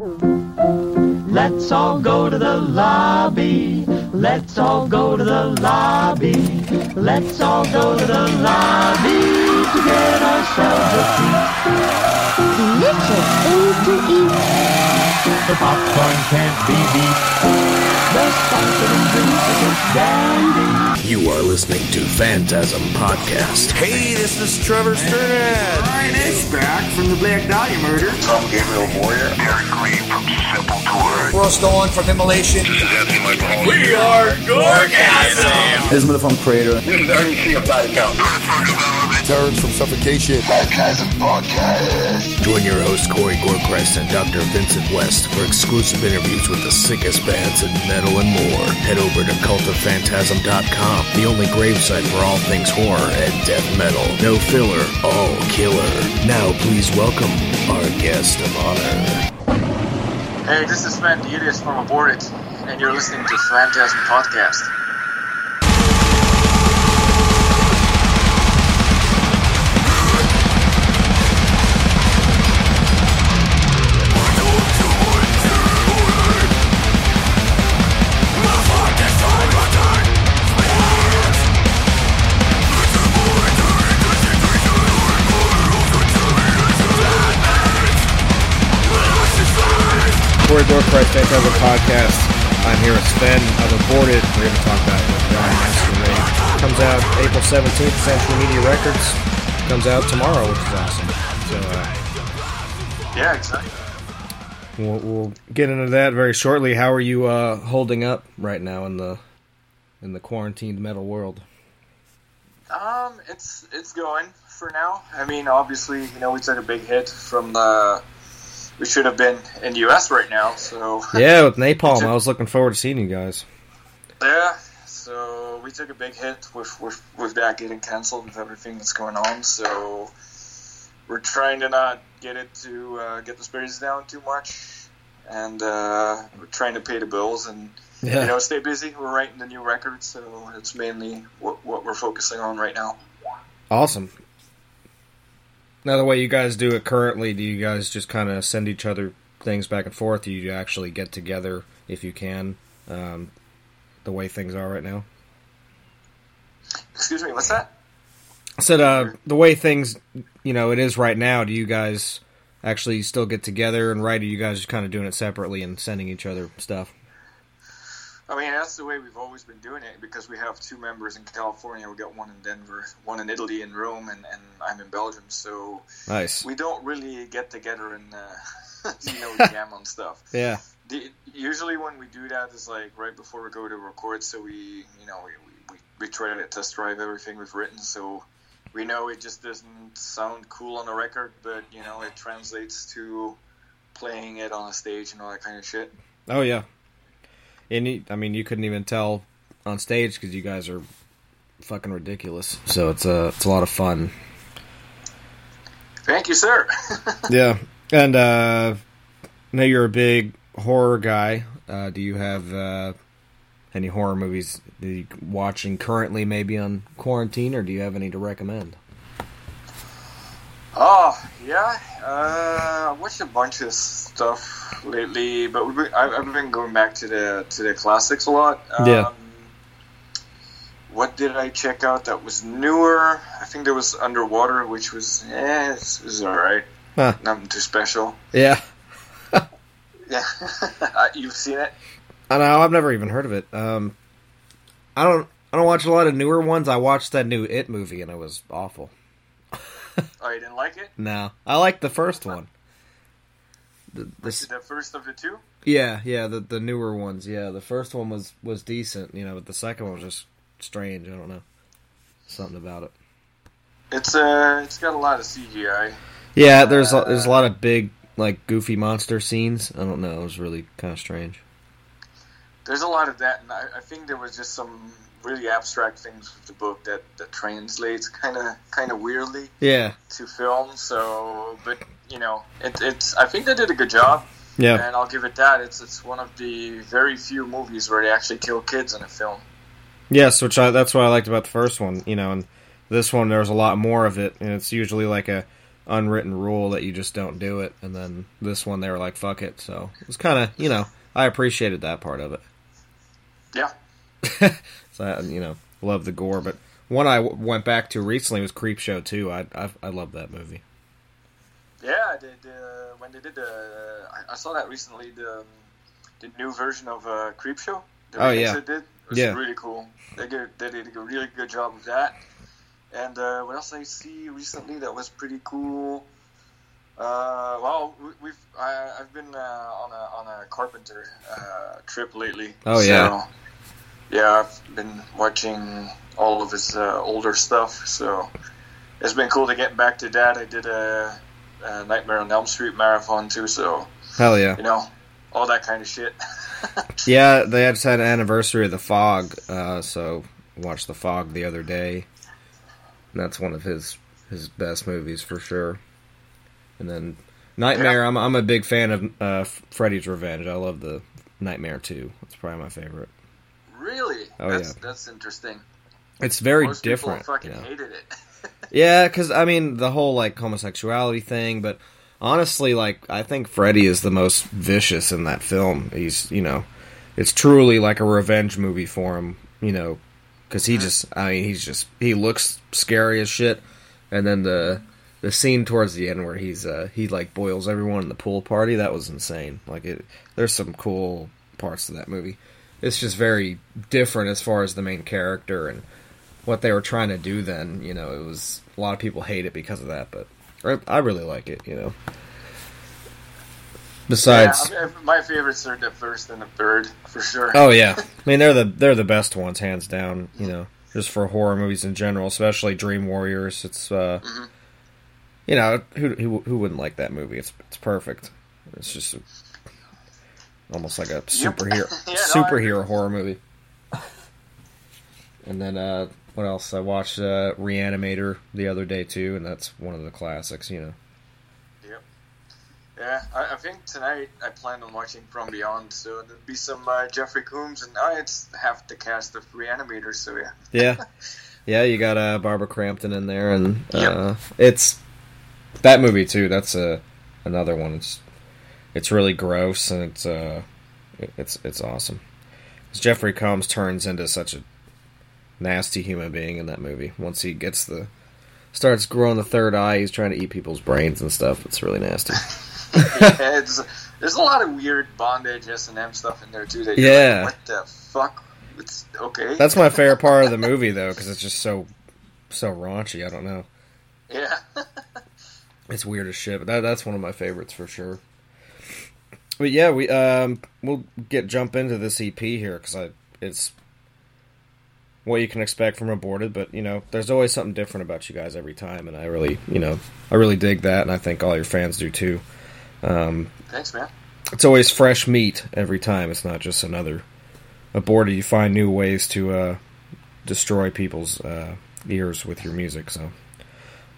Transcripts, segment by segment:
Let's all go to the lobby. Let's all go to the lobby. Let's all go to the lobby to get ourselves a treat. Delicious things to eat. The popcorn can't be beat. The sparkling drinks just dandy. You are listening to Phantasm Podcast. Hey, this is Trevor Strnad. Ryan Ace back from the Black Dahlia murder. Tom Gabriel Warrior. Derrick Green from Sepultura. Ross Dolan from Immolation. This is Anthony Michael. We are Gorgasm! Ismail from Crater. This is Ernie C. of Body Count. Terrence from Suffocation. Phantasm Podcast. Join your host Corey Gorchrist and Dr. Vincent West for exclusive interviews with the sickest bands in metal and more. Head over to cultofphantasm.com, the only gravesite for all things horror and death metal. No filler, all killer. Now please welcome our guest of honor. Hey, this is Sven Diedius from Aborted, and you're listening to Phantasm Podcast. Corey Dorchrist, Phantasm Podcast. I'm here with Sven of Aborted. We're going to talk about Mascarade. Comes out April 17th, Century Media Records. Comes out tomorrow, which is awesome. So uh, Yeah, exactly. we'll, we'll get into that very shortly. How are you uh, holding up right now in the in the quarantined metal world? Um, it's it's going for now. I mean, obviously, you know, we took a big hit from the. We should have been in the U.S. right now, so Yeah, with Napalm, I was looking forward to seeing you guys. yeah. So we took a big hit with with, with that getting canceled with everything that's going on. So we're trying to not get it to uh, get the spirits down too much, and uh, we're trying to pay the bills and Yeah. you know, stay busy. We're writing the new record, so it's mainly what, what we're focusing on right now. Awesome. Now, the way you guys do it currently, do you guys just kind of send each other things back and forth? Do you actually get together if you can? Um, the way things are right now. Excuse me, what's that? I said, uh, the way things, you know, it is right now. Do you guys actually still get together and write? Or you guys just kind of doing it separately and sending each other stuff? I mean, that's the way we've always been doing it because we have two members in California. We got one in Denver, one in Italy, in Rome, and, and I'm in Belgium. So Nice. we don't really get together and, uh, you know, jam on stuff. Yeah. The, usually when we do that is like right before we go to record, so we, you know, we, we, we try to test drive everything we've written, so we know it just doesn't sound cool on the record, but you know, it translates to playing it on a stage and all that kind of shit. Oh yeah. And you, I mean, you couldn't even tell on stage because you guys are fucking ridiculous. So it's a it's a lot of fun. Thank you, sir. Yeah, and uh, I know you're a big horror guy. Uh, do you have uh, any horror movies that you watching currently, maybe on quarantine, or do you have any to recommend? Oh yeah, uh, I watched a bunch of stuff lately, but we've been, I've, I've been going back to the to the classics a lot. Um, Yeah. What did I check out that was newer? I think there was Underwater, which was eh, it was all right. Huh. Nothing too special. Yeah, Yeah, Uh, you've seen it. I know. I've never even heard of it. Um, I don't. I don't watch a lot of newer ones. I watched that new It movie, and it was awful. Oh, you didn't like it? No, I like the first one. The, the, the first of the two? yeah, yeah, the the newer ones. Yeah, the first one was was decent, you know, but the second one was just strange. I don't know, something about it. It's uh, it's got a lot of CGI. Yeah, there's a, there's a lot of big like goofy monster scenes. I don't know. It was really kind of strange. There's a lot of that, and I, I think there was just some really abstract things with the book that, that translates kind of kind of weirdly Yeah, to film. So, but you know, it, it's I think they did a good job, yeah, and I'll give it that. It's it's one of the very few movies where they actually kill kids in a film. yes. Which I that's what I liked about the first one. You know, and this one there's a lot more of it, and it's usually like a unwritten rule that you just don't do it. And then this one, they were like, "Fuck it." So it's kind of, you know, I appreciated that part of it. Yeah. so I, you know, love the gore. But one I w- went back to recently was Creepshow too. I I, I love that movie. Yeah, the, the, when they did the, I, I saw that recently. The um, the new version of uh, Creepshow. The Oh, yeah. they did was Yeah. really cool. They did they did a really good job of that. And uh, what else I see recently that was pretty cool? Uh, well, we, we've I, I've been uh, on a on a Carpenter uh, trip lately. Oh. So, yeah, I've been watching all of his uh, older stuff. So it's been cool to get back to that. I did a, a Nightmare on Elm Street marathon too. So Hell yeah. you know all that kind of shit. Yeah, they just had an anniversary of The Fog, uh, so watched The Fog the other day. And that's one of his his best movies for sure. And then Nightmare, Yeah. I'm I'm a big fan of uh, Freddy's Revenge. I love the Nightmare too. It's probably my favorite. Really? Oh, that's, yeah. That's interesting. It's very Most different. Fucking you know. hated it. Yeah, because I mean the whole like homosexuality thing, but honestly, like I think Freddy is the most vicious in that film. He's you know, it's truly like a revenge movie for him. You know, because he just I mean he's just he looks scary as shit, and then the the scene towards the end where he's uh he like boils everyone in the pool party that was insane. Like it, there's some cool parts to that movie. It's just very different as far as the main character and what they were trying to do then. You know, it was a lot of people hate it because of that, but I, I really like it. You know. Besides, yeah, my favorites are the first and the third for sure. oh yeah, I mean they're the they're the best ones, hands down. You know, just for horror movies in general, especially Dream Warriors. It's uh, Mm-hmm. you know, who, who who wouldn't like that movie? It's it's perfect. It's just almost like a superhero Yeah, no, I superhero horror movie. And then uh, what else? I watched uh, Reanimator the other day too, and that's one of the classics. You know. Yep. Yeah, I, I think tonight I plan on watching From Beyond, so there'll be some uh, Jeffrey Combs, and I it's half the cast of Reanimator, so yeah. Yeah, yeah. You got uh, Barbara Crampton in there, and uh, Yep. it's that movie too. That's a another one. It's it's really gross, and it's uh, it- it's it's awesome. 'Cause Jeffrey Combs turns into such a nasty human being in that movie. Once he gets the starts growing the third eye, he's trying to eat people's brains and stuff. It's really nasty. yeah it's, there's a lot of weird bondage S and M stuff in there too. That Yeah. like, what the fuck? It's okay. That's my favorite part of the movie, though, because it's just so so raunchy. I don't know. yeah. It's weird as shit, but that, that's one of my favorites for sure. But yeah, we um we'll get jump into this EP here because I it's what you can expect from aborted, but you know there's always something different about you guys every time, and I really you know I really dig that, and I think all your fans do too. Um, Thanks, man. it's always fresh meat every time. It's not just another aborted. You find new ways to uh, destroy people's uh, ears with your music. So.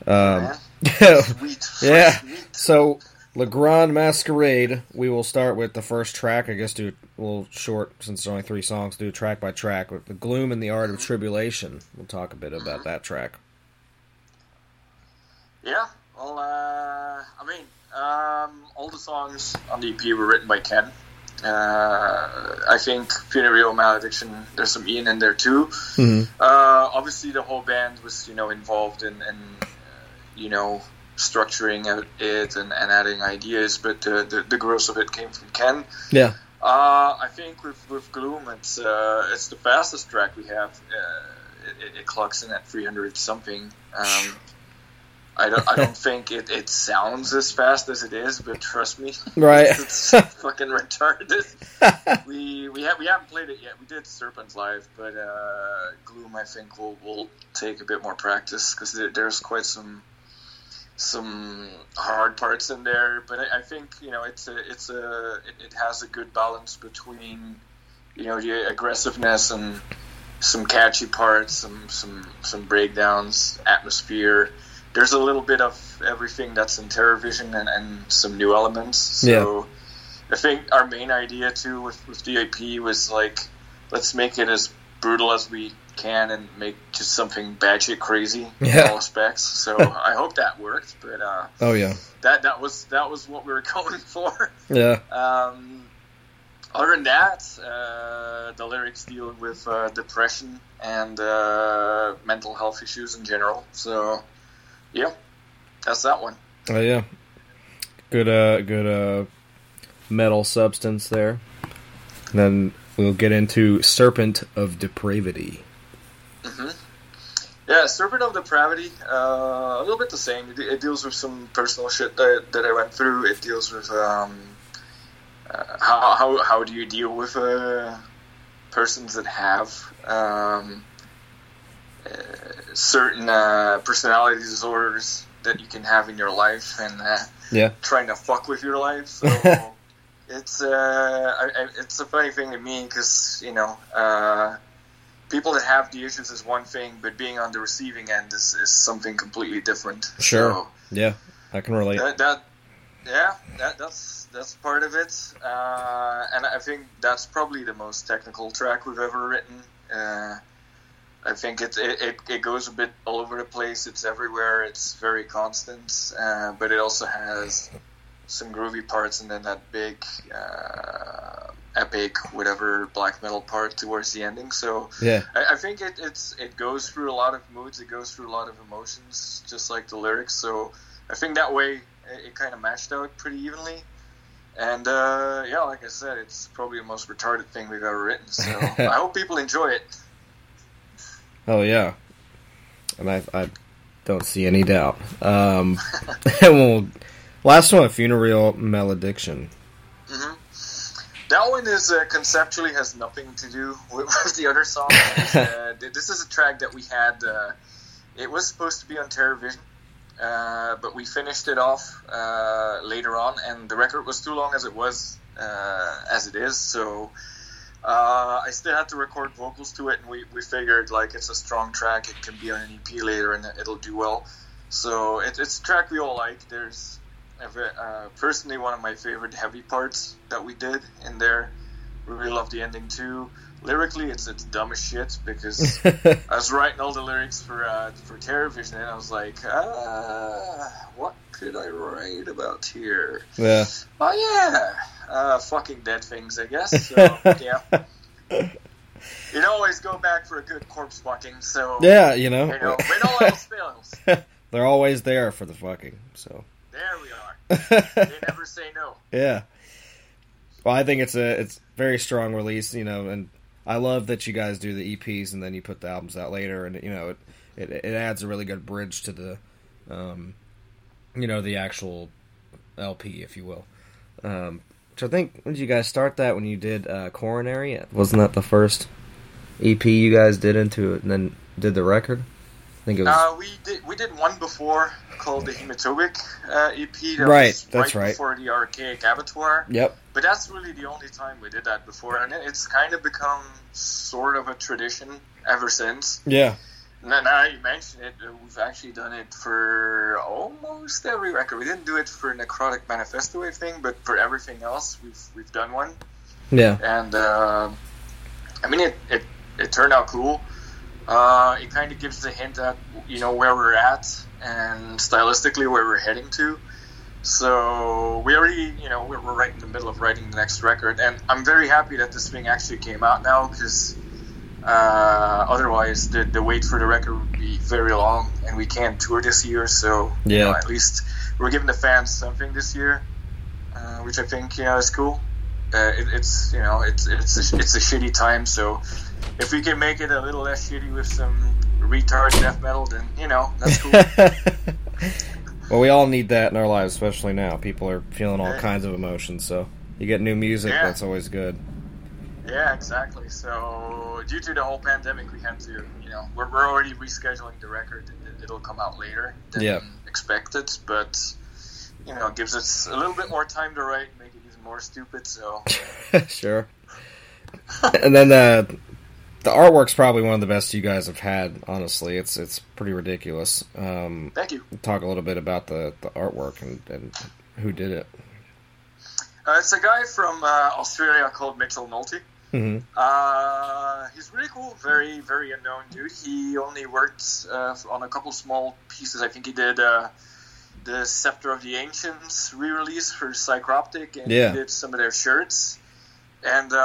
Um. Sweet. yeah. fresh meat. Grande Mascarade, we will start with the first track. I guess do a little short, since there's only three songs, do track by track. With The Gloom and the Art of Tribulation. We'll talk a bit about that track. Yeah. Well, uh, I mean, um, all the songs on the EP were written by Ken. Uh, I think Funereal Malediction, there's some Ian in there too. Mhm. Uh, obviously, the whole band was, you know, involved in, in uh, you know, structuring it and, and adding ideas, but uh, the, the gross of it came from Ken. Yeah. Uh, I think with, with Gloom, it's uh, it's the fastest track we have. Uh, it, it clocks in at 300 something. Um, I don't I don't think it, it sounds as fast as it is, but trust me, Right. it's fucking retarded. we we have we haven't played it yet. We did Serpents live, but uh, Gloom I think will will take a bit more practice because there, there's quite some some hard parts in there. But I, I think you know it's a it's a it, it has a good balance between you know the aggressiveness and some catchy parts, some some some breakdowns, atmosphere. There's a little bit of everything that's in TerrorVision and, and some new elements. So I think our main idea too with with DAP was like let's make it as brutal as we can and make just something batshit crazy Yeah. in all aspects. So I hope that worked, but uh, Oh yeah, that that was that was what we were going for. yeah, Um, other than that, uh, the lyrics deal with uh, depression and uh, mental health issues in general. So, yeah, that's that one. oh yeah. Good, uh, good, uh, metal substance there. And then we'll get into Serpent of Depravity. Yeah, Serpent of Depravity, uh, a little bit the same. It, it deals with some personal shit that, that I went through. It deals with um, uh, how, how how do you deal with uh, persons that have um, uh, certain uh, personality disorders that you can have in your life, and uh, Yeah, trying to fuck with your life. So it's uh, I, I, it's a funny thing to me because you know uh, people that have the issues is one thing, but being on the receiving end is, is something completely different. Sure. yeah, I can relate. That, that yeah, that, that's that's part of it, uh, and I think that's probably the most technical track we've ever written. Uh, I think it, it, it, it goes a bit all over the place. It's everywhere. It's very constant, uh, but it also has some groovy parts and then that big uh, epic whatever black metal part towards the ending. So Yeah, I, I think it, it's it goes through a lot of moods. It goes through a lot of emotions, just like the lyrics. So I think that way it, it kind of matched out pretty evenly. And uh, yeah, like I said, it's probably the most retarded thing we've ever written. So I hope people enjoy it. oh yeah, and I, I don't see any doubt. Um, we'll last one, Funereal Malediction. That one is uh, conceptually has nothing to do with, with the other song. uh, this is a track that we had. Uh, it was supposed to be on Terrorvision, uh, but we finished it off uh, later on, and the record was too long as it was uh, as it is. So uh, I still had to record vocals to it, and we, we figured like it's a strong track. It can be on an EP later, and it'll do well. So it, it's a track we all like. There's uh, personally one of my favorite heavy parts that we did in there. We really love the ending too. Lyrically, it's it's dumb as shit because I was writing all the lyrics for uh, for Terrorvision, and I was like, ah, what could I write about here? Yeah, Oh yeah, uh, fucking dead things, I guess. So yeah, you always go back for a good corpse fucking. So yeah, you know, you know when all else fails, they're always there for the fucking. So there we. They never say no. yeah. Well, I think it's a it's very strong release, you know, and I love that you guys do the EPs and then you put the albums out later, and you know it it, it adds a really good bridge to the, um, you know, the actual LP, if you will. Um, which I think when did you guys start that when you did uh, Coronary? Wasn't that the first EP you guys did into it, and then did the record? I think it was. Uh, we did we did one before called the Haematobic uh, EP. That Right, was that's right. Before the Archaic Abattoir. yep. But that's really the only time we did that before, and it- it's kind of become sort of a tradition ever since. Yeah. Now, now you mentioned it, uh, we've actually done it for almost every record. We didn't do it for Necrotic Manifesto, I think, but for everything else, we've we've done one. Yeah. And uh, I mean, it, it it turned out cool. Uh, it kind of gives a hint at you know where we're at and stylistically where we're heading to. So we already, you know, we're, we're right in the middle of writing the next record, and I'm very happy that this thing actually came out now because uh, otherwise the, the wait for the record would be very long, and we can't tour this year. So you Yeah. know, at least we're giving the fans something this year, uh, which I think you know is cool. Uh, it, it's you know it's it's a, it's a shitty time, so if we can make it a little less shitty with some retard death metal, then you know that's cool. well, we all need that in our lives, especially now. People are feeling all Yeah. kinds of emotions, so you get new music, Yeah. that's always good. Yeah, exactly. So due to the whole pandemic, we had to, you know, we're, we're already rescheduling the record. and It'll come out later than Yeah. expected, but you know, it gives us a little bit more time to write, make it even more stupid. So sure. and then uh, the artwork's probably one of the best you guys have had. Honestly, it's it's pretty ridiculous. Um, thank you. talk a little bit about the, the artwork and, and who did it. Uh, it's a guy from uh, Australia called Mitchell Nolte. hmm Uh, he's really cool. Very, very unknown dude. He only worked uh, on a couple small pieces. I think he did uh, the Scepter of the Ancients re-release for Psychroptic, and Yeah. he did some of their shirts. And uh,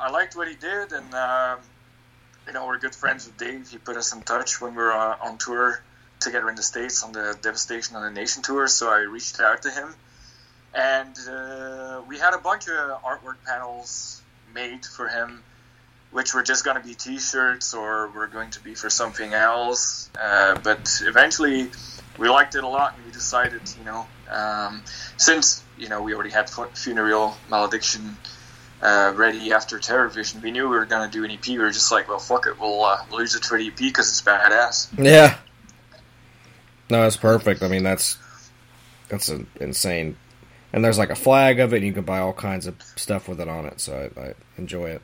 I liked what he did, and um you know we're good friends with Dave. He put us in touch when we were uh, on tour together in the states on the Devastation on the Nation tour. So I reached out to him, and uh, we had a bunch of artwork panels made for him, which were just going to be T-shirts or were going to be for something else. Uh, but eventually, we liked it a lot, and we decided, you know, um, since you know we already had Fu- Funereal Malediction. Uh, ready after Terror Vision, we knew we were going to do an EP. We were just like, well, fuck it, we'll, uh, we'll it for the EP because it's badass. Yeah. No, that's perfect. I mean, that's that's an insane. And there's like a flag of it, and you can buy all kinds of stuff with it on it. So I, I enjoy it.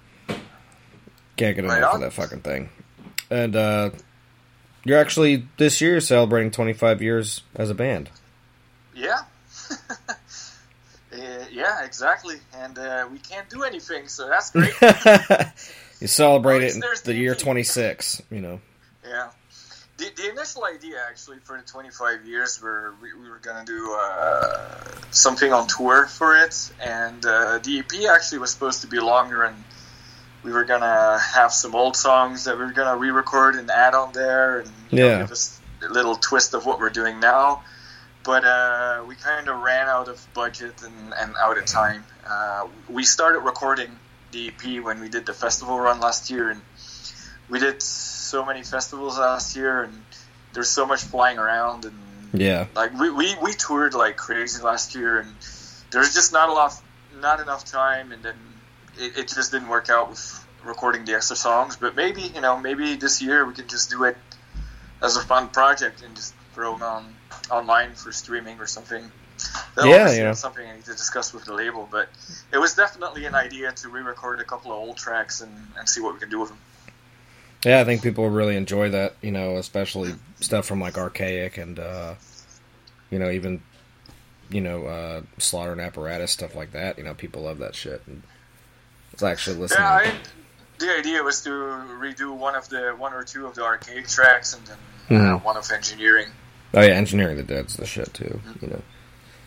Can't get Right enough of that fucking thing. And uh, you're actually this year celebrating 25 years as a band. Yeah. Uh, yeah, exactly. And uh, we can't do anything, so that's great. you celebrate it in the year 26. You know. yeah. The, the initial idea, actually, for the 25 years, were we, we were going to do uh, something on tour for it. And uh, the EP actually was supposed to be longer, and we were going to have some old songs that we were going to re record and add on there and you Yeah. know, give us a little twist of what we're doing now. But uh, we kind of ran out of budget and, and out of time. Uh, we started recording the EP when we did the festival run last year, and we did so many festivals last year, and there's so much flying around, and Yeah. like we, we, we toured like crazy last year, and there's just not a lot, not enough time, and then it, it just didn't work out with recording the extra songs. But maybe you know, maybe this year we can just do it as a fun project and just throw them on online for streaming or something. That Yeah, yeah. something I need to discuss with the label, but it was definitely an idea to re-record a couple of old tracks and, and see what we can do with them. Yeah, I think people really enjoy that, you know, especially stuff from like Archaic and, uh, you know, even, you know, uh, Slaughter and Apparatus, stuff like that. You know, people love that shit. And it's actually listening. Yeah, I, the idea was to redo one of the one or two of the Archaic tracks and then uh, Mhm. one of engineering. Oh yeah, Engineering the Dead's the shit too. You know,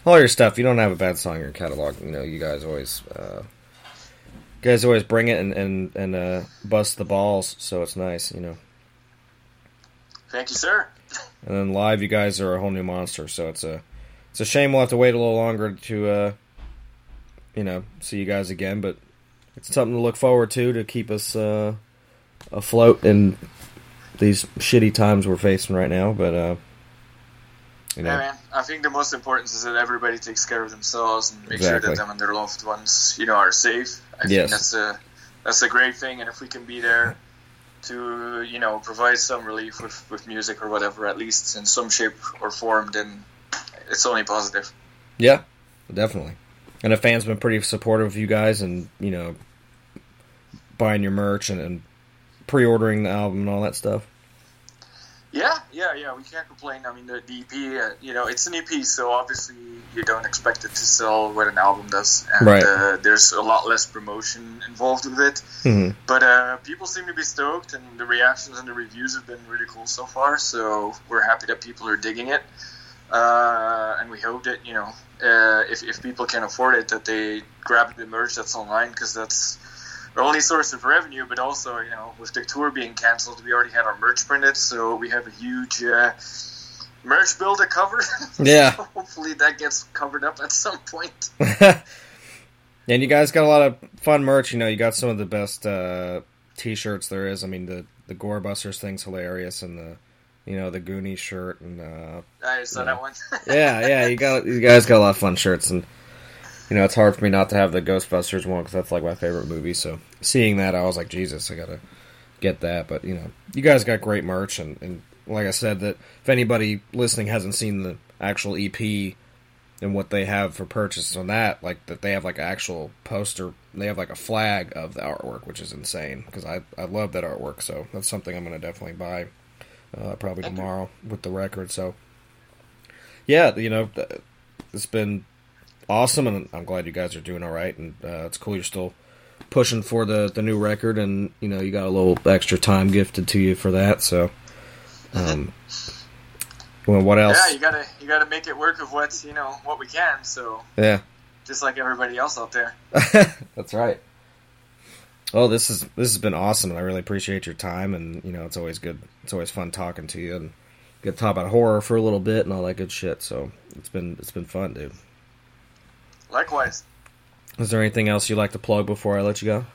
all your stuff. You don't have a bad song in your catalog. You know, you guys always, uh, you guys always bring it and and and uh, bust the balls. So it's nice, you know. Thank you, sir. And then live, you guys are a whole new monster. So it's a it's a shame we'll have to wait a little longer to, uh, you know, see you guys again. But it's something to look forward to to keep us uh, afloat in these shitty times we're facing right now. But uh, you know, Yeah, man. I think the most important is that everybody takes care of themselves and make sure that them and their loved ones, you know, are safe. I Yes. think that's a that's a great thing, and if we can be there to, you know, provide some relief with, with music or whatever, at least in some shape or form, then it's only positive. Yeah, definitely. And the fans been pretty supportive of you guys, and you know, buying your merch and, and pre-ordering the album and all that stuff. Yeah, yeah. We can't complain. I mean, the, the EP, uh, you know, it's an EP, so obviously you don't expect it to sell what an album does, and Right. uh, there's a lot less promotion involved with it. Mhm. But uh, people seem to be stoked, and the reactions and the reviews have been really cool so far. So we're happy that people are digging it, uh, and we hope that you know, uh, if if people can afford it, that they grab the merch that's online because that's our only source of revenue. But also, you know, with the tour being canceled, we already had our merch printed, so we have a huge. Uh, Merch bill to cover. Yeah. So hopefully that gets covered up at some point. and you guys got a lot of fun merch. You know, you got some of the best uh, t-shirts there is. I mean, the the Gore Busters thing's hilarious, and the you know the Goonies shirt, and uh, I saw that one. yeah, yeah, you got you guys got a lot of fun shirts, and you know it's hard for me not to have the Ghostbusters one because that's like my favorite movie. So seeing that, I was like, Jesus, I gotta get that. But you know, you guys got great merch, and, and like I said, that if anybody listening hasn't seen the actual EP and what they have for purchase on that, like that they have like an actual poster, they have like a flag of the artwork, which is insane because I I love that artwork. So that's something I'm gonna definitely buy. Uh, probably you. tomorrow with the record. So, yeah, you know, it's been awesome, and I'm glad you guys are doing all right. And uh, it's cool you're still pushing for the the new record, and you know you got a little extra time gifted to you for that. So, um, well, what else? Yeah, you gotta you gotta make it work of what you know what we can. So Yeah, just like everybody else out there. that's right. Oh, this is this has been awesome, and I really appreciate your time. And you know, it's always good. It's always fun talking to you, and get to talk about horror for a little bit and all that good shit. So it's been it's been fun, dude. Likewise. Is there anything else you'd like to plug before I let you go?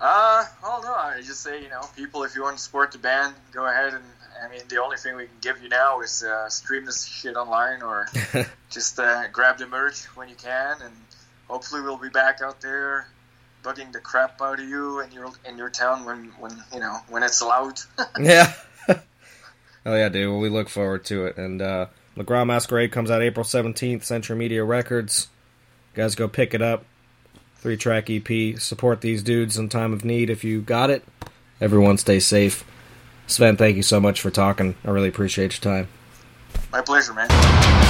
Uh, oh no, I just say you know, people, if you want to support the band, go ahead and I mean, the only thing we can give you now is uh, stream this shit online or just uh, grab the merch when you can, and hopefully we'll be back out there bugging the crap out of you in your in your town when when you know when it's allowed. yeah. oh yeah, dude. Well, we look forward to it. And uh McGraw Masquerade comes out April seventeenth. Century Media Records. Guys, go pick it up. Three track EP. Support these dudes in time of need if you got it. Everyone, stay safe. Sven, thank you so much for talking. I really appreciate your time. My pleasure, man.